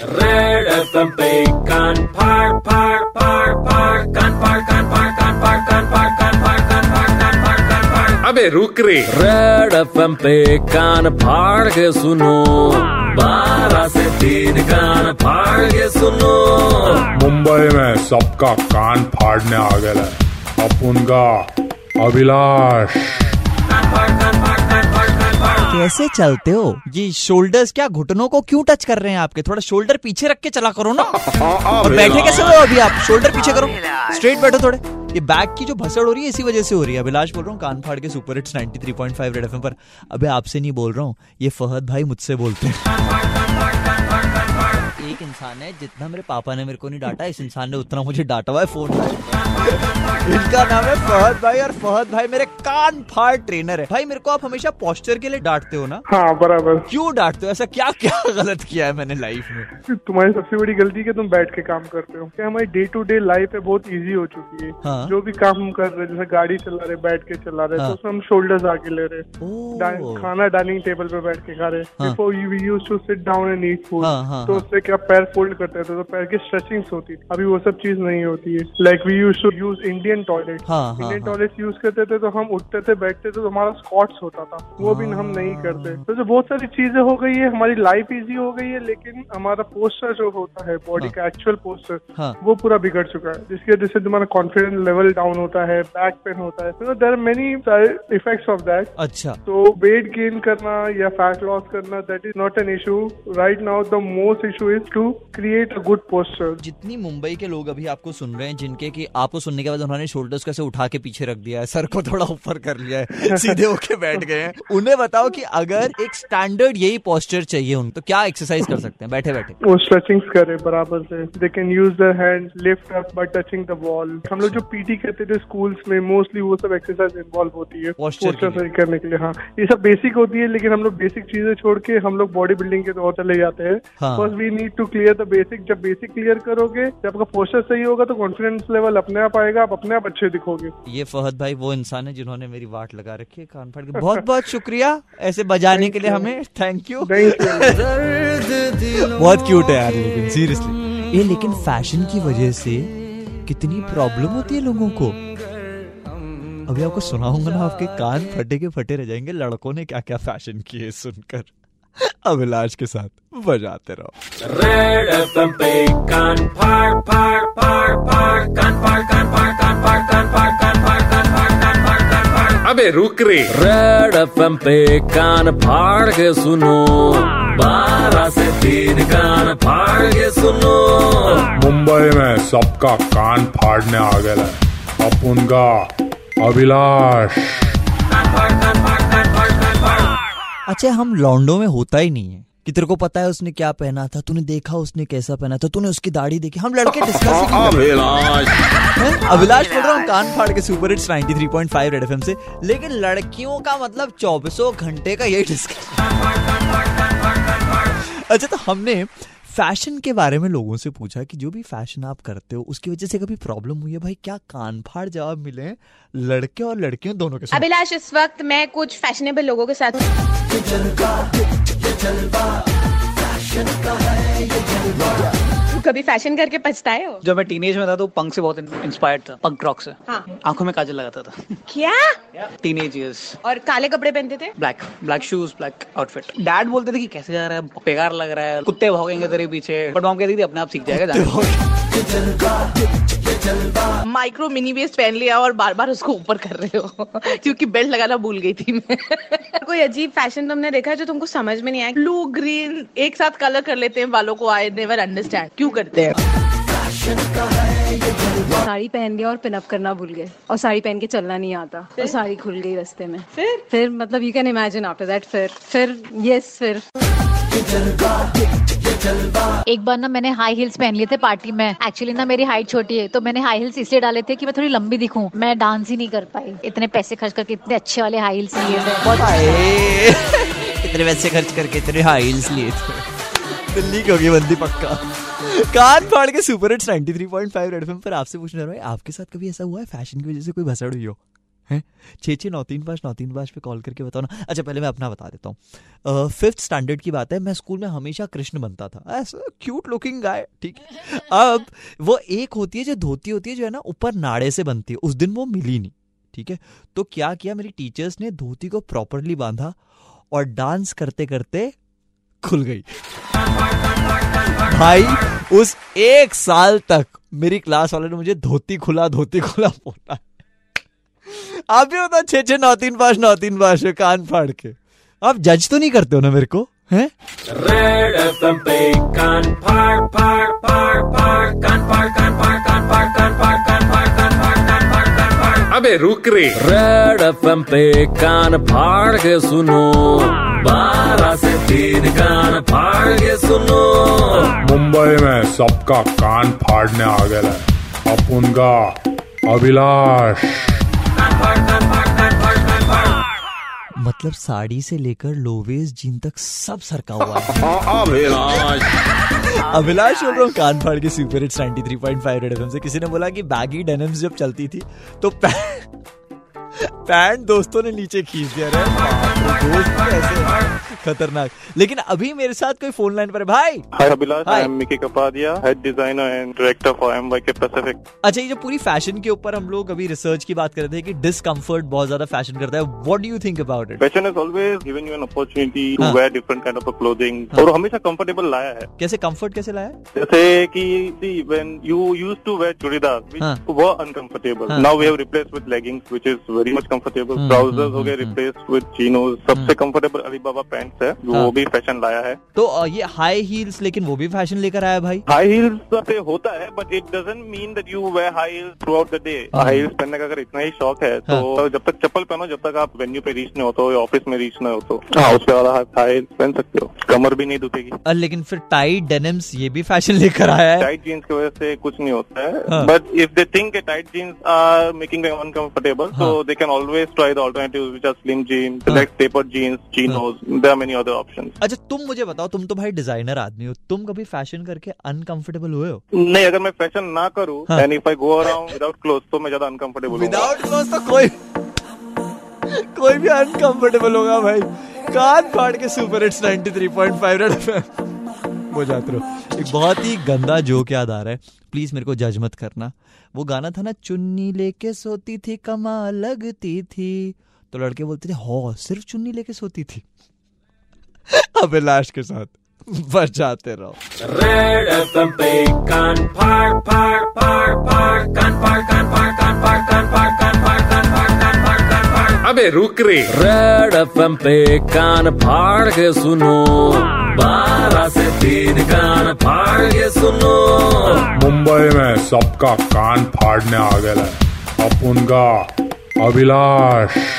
Red FM पे कान फाड़ फाड़ फाड़ फाड़ कान फाड़ कान फाड़ कान फाड़ कान फाड़ कान फाड़ कान फाड़ कान फाड़ कान फाड़ अबे रुक रे रेड एफएम पे कान फाड़ के सुनो बारह से तीन कान फाड़ के सुनो मुंबई में सबका कान फाड़ने आ गया है अपन का अभिलाष कान फाड़ कैसे चलते हो? ये शोल्डर्स क्या घुटनों को क्यों टच कर रहे हैं आपके? थोड़ा शोल्डर पीछे रख के चला करो ना। और बैठे कैसे हो अभी आप? शोल्डर पीछे करो। स्ट्रेट बैठो थोड़े। ये बैक की जो भसड़ हो रही है इसी वजह से हो रही है। अभिलाष बोल रहा हूँ कान फाड़ के सुपर हिट्स 93.5 रेड एफएम पर। अबे आपसे नहीं बोल रहा हूँ ये फहद भाई मुझसे बोलते हैं। एक इंसान है जितना मेरे पापा ने मेरे को नहीं डांटा इस इंसान ने उतना मुझे डांटा हुआ है फ़ोन इनका नाम है फहद भाई और फहद भाई मेरे कान फाड़ ट्रेनर है। भाई मेरे को आप हमेशा पोस्चर के लिए डांटते हो ना? हाँ बराबर। क्यों डांटते हो? ऐसा क्या क्या गलत किया है मैंने लाइफ में? तुम्हारी सबसे बड़ी गलती है तुम बैठ के काम करते हो। क्या हमारी डे टू डे लाइफ है बहुत ईजी हो चुकी है। हाँ। जो भी काम हम कर रहे हैं जैसे गाड़ी चला रहे बैठ के चला रहे हाँ। तो उसमें हम शोल्डर्स आगे ले रहे। खाना डाइनिंग टेबल पे बैठ के खा रहे। हाँ। Before you use to sit down and eat food हाँ, हाँ, तो। उससे क्या पैर फोल्ड करते थे तो पैर की स्ट्रेचिंग होती थी। अभी वो सब चीज़ नहीं होती है। Like we use to use Indian toilet हाँ, हाँ, इंडियन हाँ। टॉयलेट यूज़ करते थे तो हम उठते थे बैठते थे तो हमारा स्कॉट्स होता था। वो भी हम नहीं करते। तो जो बहुत सारी चीज़ें हो गई है हमारी लाइफ इजी हो गई है लेकिन हमारा पोस्टर जो होता है बॉडी का एक्चुअल पोस्टर हाँ। वो पूरा बिगड़ चुका है। जिसकी वजह से तुम्हारा कॉन्फिडेंस लेवल डाउन होता है बैक पेन होता है। तो there are many effects of that अच्छा। तो वेट गेन करना या फैट लॉस करना that is not an issue right now the most issue is to create a good poster जितनी मुंबई के लोग अभी आपको सुन रहे हैं जिनके कि आपको सुनने के बाद उन्होंने शोल्डर्स कैसे उठा के पीछे रख दिया है सर को थोड़ा ऊपर कर लिया है सीधे होके बैठ गए हैं। उन्हें बताओ कि अगर एक स्टैंडर्ड यही पोस्चर चाहिए उनको तो क्या एक्सरसाइज कर सकते हैं? बैठे बैठे। वो स्ट्रेचिंग करे बराबर से। They can use the hand lift up by touching the wall हम लोग जो पीटी करते थे स्कूल्स में मोस्टली वो सब एक्सरसाइज इन्वॉल्व होती है। पोस्टर करने के लिए हाँ। ये सब बेसिक होती है लेकिन हम लोग बेसिक चीज़ें छोड़ के हम लोग बॉडी बिल्डिंग के तौर चले जाते हैं। हाँ। First we need to clear the basic जब बेसिक क्लियर करोगे जब आपका पोस्टर सही होगा तो कॉन्फिडेंस लेवल अपने आप आएगा आप अपने आप अच्छे दिखोगे। ये फहद भाई वो इंसान है जिन्होंने मेरी वाट लगा रखी है कान फाड़ के। बहुत बहुत शुक्रिया ऐसे बजाने के लिए हमें थैंक यू बहुत क्यूट है यार लेकिन सीरियसली ये लेकिन फ़ैशन की वजह से कितनी प्रॉब्लम होती है लोगों को। अभी आपको सुनाऊँगा ना आपके कान फटे के फटे रह जाएँगे लड़कों ने क्या क्या फ़ैशन किए सुनकर। अभिलाष के साथ बजाते रहो। रेड एफएम पे कान फाड़ फाड़ फाड़ फाड़ कान फाड़ कान फाड़ कान फाड़ कान फाड़ कान फाड़ कान फाड़ कान फाड़ कान फाड़। अबे रुक रे। रेड एफएम पे कान फाड़ के सुनो। बारह से तीन कान फाड़ के सुनो। मुंबई में सबका कान फाड़ने आ गया है। अपन का अभिलाष। कान फाड़ अच्छा हम लॉन्डो में होता ही नहीं है। कि तेरे को पता है उसने क्या पहना था तूने देखा उसने कैसा पहना था तूने उसकी दाढ़ी देखी। हम लड़के डिस्कस अभिलाष। बोल रहा हूँ कान फाड़ के सुपर हिट्स 93.5 रेड एफएम से। लेकिन लड़कियों का मतलब चौबीसों घंटे का यही डिस्कस अच्छा तो हमने फ़ैशन के बारे में लोगों से पूछा कि जो भी फ़ैशन आप करते हो उसकी वजह से कभी प्रॉब्लम हुई है? भाई क्या कान फाड़ जवाब मिले लड़के और लड़कियों दोनों के साथ? अभिलाष इस वक्त मैं कुछ फैशनेबल लोगों के साथ कभी फ़ैशन करके पछताए हो? जब मैं टीनेज में था तो पंक से बहुत इंस्पायर्ड था पंक रॉक से। हाँ। आँखों में काजल लगाता था। क्या? टीनेज इयर्स और काले कपड़े पहनते थे? Black black shoes black outfit dad बोलते थे कि कैसे जा रहा है बेकार लग रहा है कुत्ते भागेंगे तेरे पीछे। बट मॉम कहती थी अपने आप सीख जाएगा माइक्रो मिनी वेस्ट पहन लिया और बार बार उसको ऊपर कर रहे हो। क्योंकि बेल्ट लगाना भूल गई थी मैं। कोई अजीब फ़ैशन तुमने देखा है जो तुमको समझ में नहीं आया? ब्लू ग्रीन एक साथ कलर कर लेते हैं बालों को आई नेवर अंडरस्टैंड क्यों करते हैं? साड़ी पहन गया और पिनअप करना भूल गए। और साड़ी पहन के चलना नहीं आता। और साड़ी खुल गई रास्ते में। फिर? फिर मतलब you can imagine after that फिर फिर यस फिर। एक बार ना मैंने हाई हील्स पहन लिए थे पार्टी में। एक्चुअली ना मेरी हाइट छोटी है तो मैंने हाई हील्स इसलिए डाले थे कि मैं थोड़ी लंबी दिखूं। मैं डांस ही नहीं कर पाई। इतने पैसे खर्च करके इतने अच्छे वाले हाई हील्स लिए थे। बहुत हाय। इतने पैसे खर्च करके इतने हाई हील्स लिए थे। दिल्ली की होगी बंदी पक्का। कान फाड़ के सुपर हिट्स 93.5 रेड एफएम पर आपसे पूछना रहा है आपके साथ कभी ऐसा हुआ है? फ़ैशन की वजह से कोई भसड़ हुई हो? हैं? छः छः नौ तीन पाँच नौ तीन पाँच पे कॉल करके बताओ ना। अच्छा पहले मैं अपना बता देता हूँ। फिफ्थ स्टैंडर्ड की बात है, मैं स्कूल में हमेशा कृष्ण बनता था। ऐसा क्यूट लुकिंग गाय ठीक है? अब वो एक होती है जो धोती होती है, जो है ना, ऊपर नाड़े से बनती है। उस दिन वो मिली नहीं, ठीक है? तो क्या किया, मेरी टीचर्स ने धोती को प्रॉपरली बांधा और डांस करते करते खुल गई। भाई, उस एक साल तक मेरी क्लास वाले ने मुझे धोती खुला धोती खुला बोला आप भी बताओ छे छे नौ तीन पाँच नौ तीन पाँच कान फाड़ के। आप जज तो नहीं करते हो ना मेरे को हैं? रेड एफएम पे कान फाड़ फाड़ फाड़ फाड़ कान फाड़ कान फाड़ कान फाड़ कान फाड़ कान फाड़ कान फाड़ कान फाड़ कान फाड़। अबे रुक रे। रेड एफएम पे कान फाड़ के सुनो। बारह से तीन कान फाड़ के सुनो। मुंबई में सबका कान फाड़ने आ गया अपन का अभिलाष। मतलब साड़ी से लेकर लोवेज जीन तक सब सरका हुआ है। अभिलाष। अभिलाष बोल रहा हूँ कान फाड़ के सुपर हिट्स 93.5 रेड एफएम से। किसी ने बोला कि बैगी डेनिम्स जब चलती थी तो पैंट दोस्तों ने नीचे खींच दिया रे दोस्त ऐसे खतरनाक। लेकिन अभी मेरे साथ कोई फ़ोन लाइन पर है? भाई। Hi Abhilash I am Mickey head designer and director for MY K Pacific अच्छा ये जो पूरी फ़ैशन के ऊपर हम लोग अभी रिसर्च की बात कर रहे थे कि डिसकंफर्ट बहुत ज़्यादा फ़ैशन करता है what do you think about it fashion always you an opportunity to wear different kind of clothing और हमेशा कंफर्टेबल लाया है। कैसे कंफर्ट कैसे लाया? जैसे कि see when you used to wear churidar which were uncomfortable now we have replaced with leggings which is very comfortable hmm, trousers hmm, हो गए replaced with chinos सबसे comfortable अलीबाबा पैंट्स है हाँ. वो भी फ़ैशन लाया है। तो ये हाई हील्स लेकिन वो भी फ़ैशन लेकर आया भाई? हाई हील्स से होता है but it doesn't mean that you wear high heels throughout the day हाँ. हाई हील्स पहनने का अगर इतना ही शौक है तो जब तक चप्पल पहनो जब तक आप वेन्यू पे रीच नहीं होते हो या ऑफ़िस में रीच नहीं हो हाँ। उसके बाद आप हाई हील्स पहन सकते हो। कमर भी नहीं दुखेगी। लेकिन फिर टाइट डेनिम्स ये भी फ़ैशन लेकर आया है। टाइट जीन्स की वजह से कुछ नहीं होता हाँ. है। But if they think tight jeans are making them uncomfortable हाँ. They can always try the alternative which are slim jean हाँ. Like tapered jeans chinos there are many other options अच्छा तुम मुझे बताओ तुम तो भाई डिज़ाइनर आदमी हो। तुम कभी फ़ैशन करके अनकंफर्टेबल हुए हो? नहीं अगर मैं फ़ैशन ना करूँ हाँ. And if I go around without cloth तो मैं ज़्यादा अनकंफर्टेबल विदाउट क्लोथ तो कोई कोई भी अनकंफर्टेबल होगा भाई। कान फाड़ के सुपर हिट्स 93.5 रेड एफएम हो जाते रहो। एक बहुत ही गंदा जोक याद आ रहा है। प्लीज़ मेरे को जज मत करना। वो गाना था ना, चुन्नी लेके सोती थी, कमाल लगती थी। तो लड़के बोलते थे, हो, सिर्फ़ चुन्नी लेके सोती थी? अभिलाष के साथ। बच जाते रहो। रेड कान फाड़ फाड़ फाड़ फाड़, कान फाड़ कान फाड़ कान फाड़ कान फाड़। अबे रुक रे। रेड एफएम पे कान फाड़ के सुनो। बारह से तीन कान फाड़ के सुनो। मुंबई में सबका कान फाड़ने आ गया है। अपन का अभिलाष।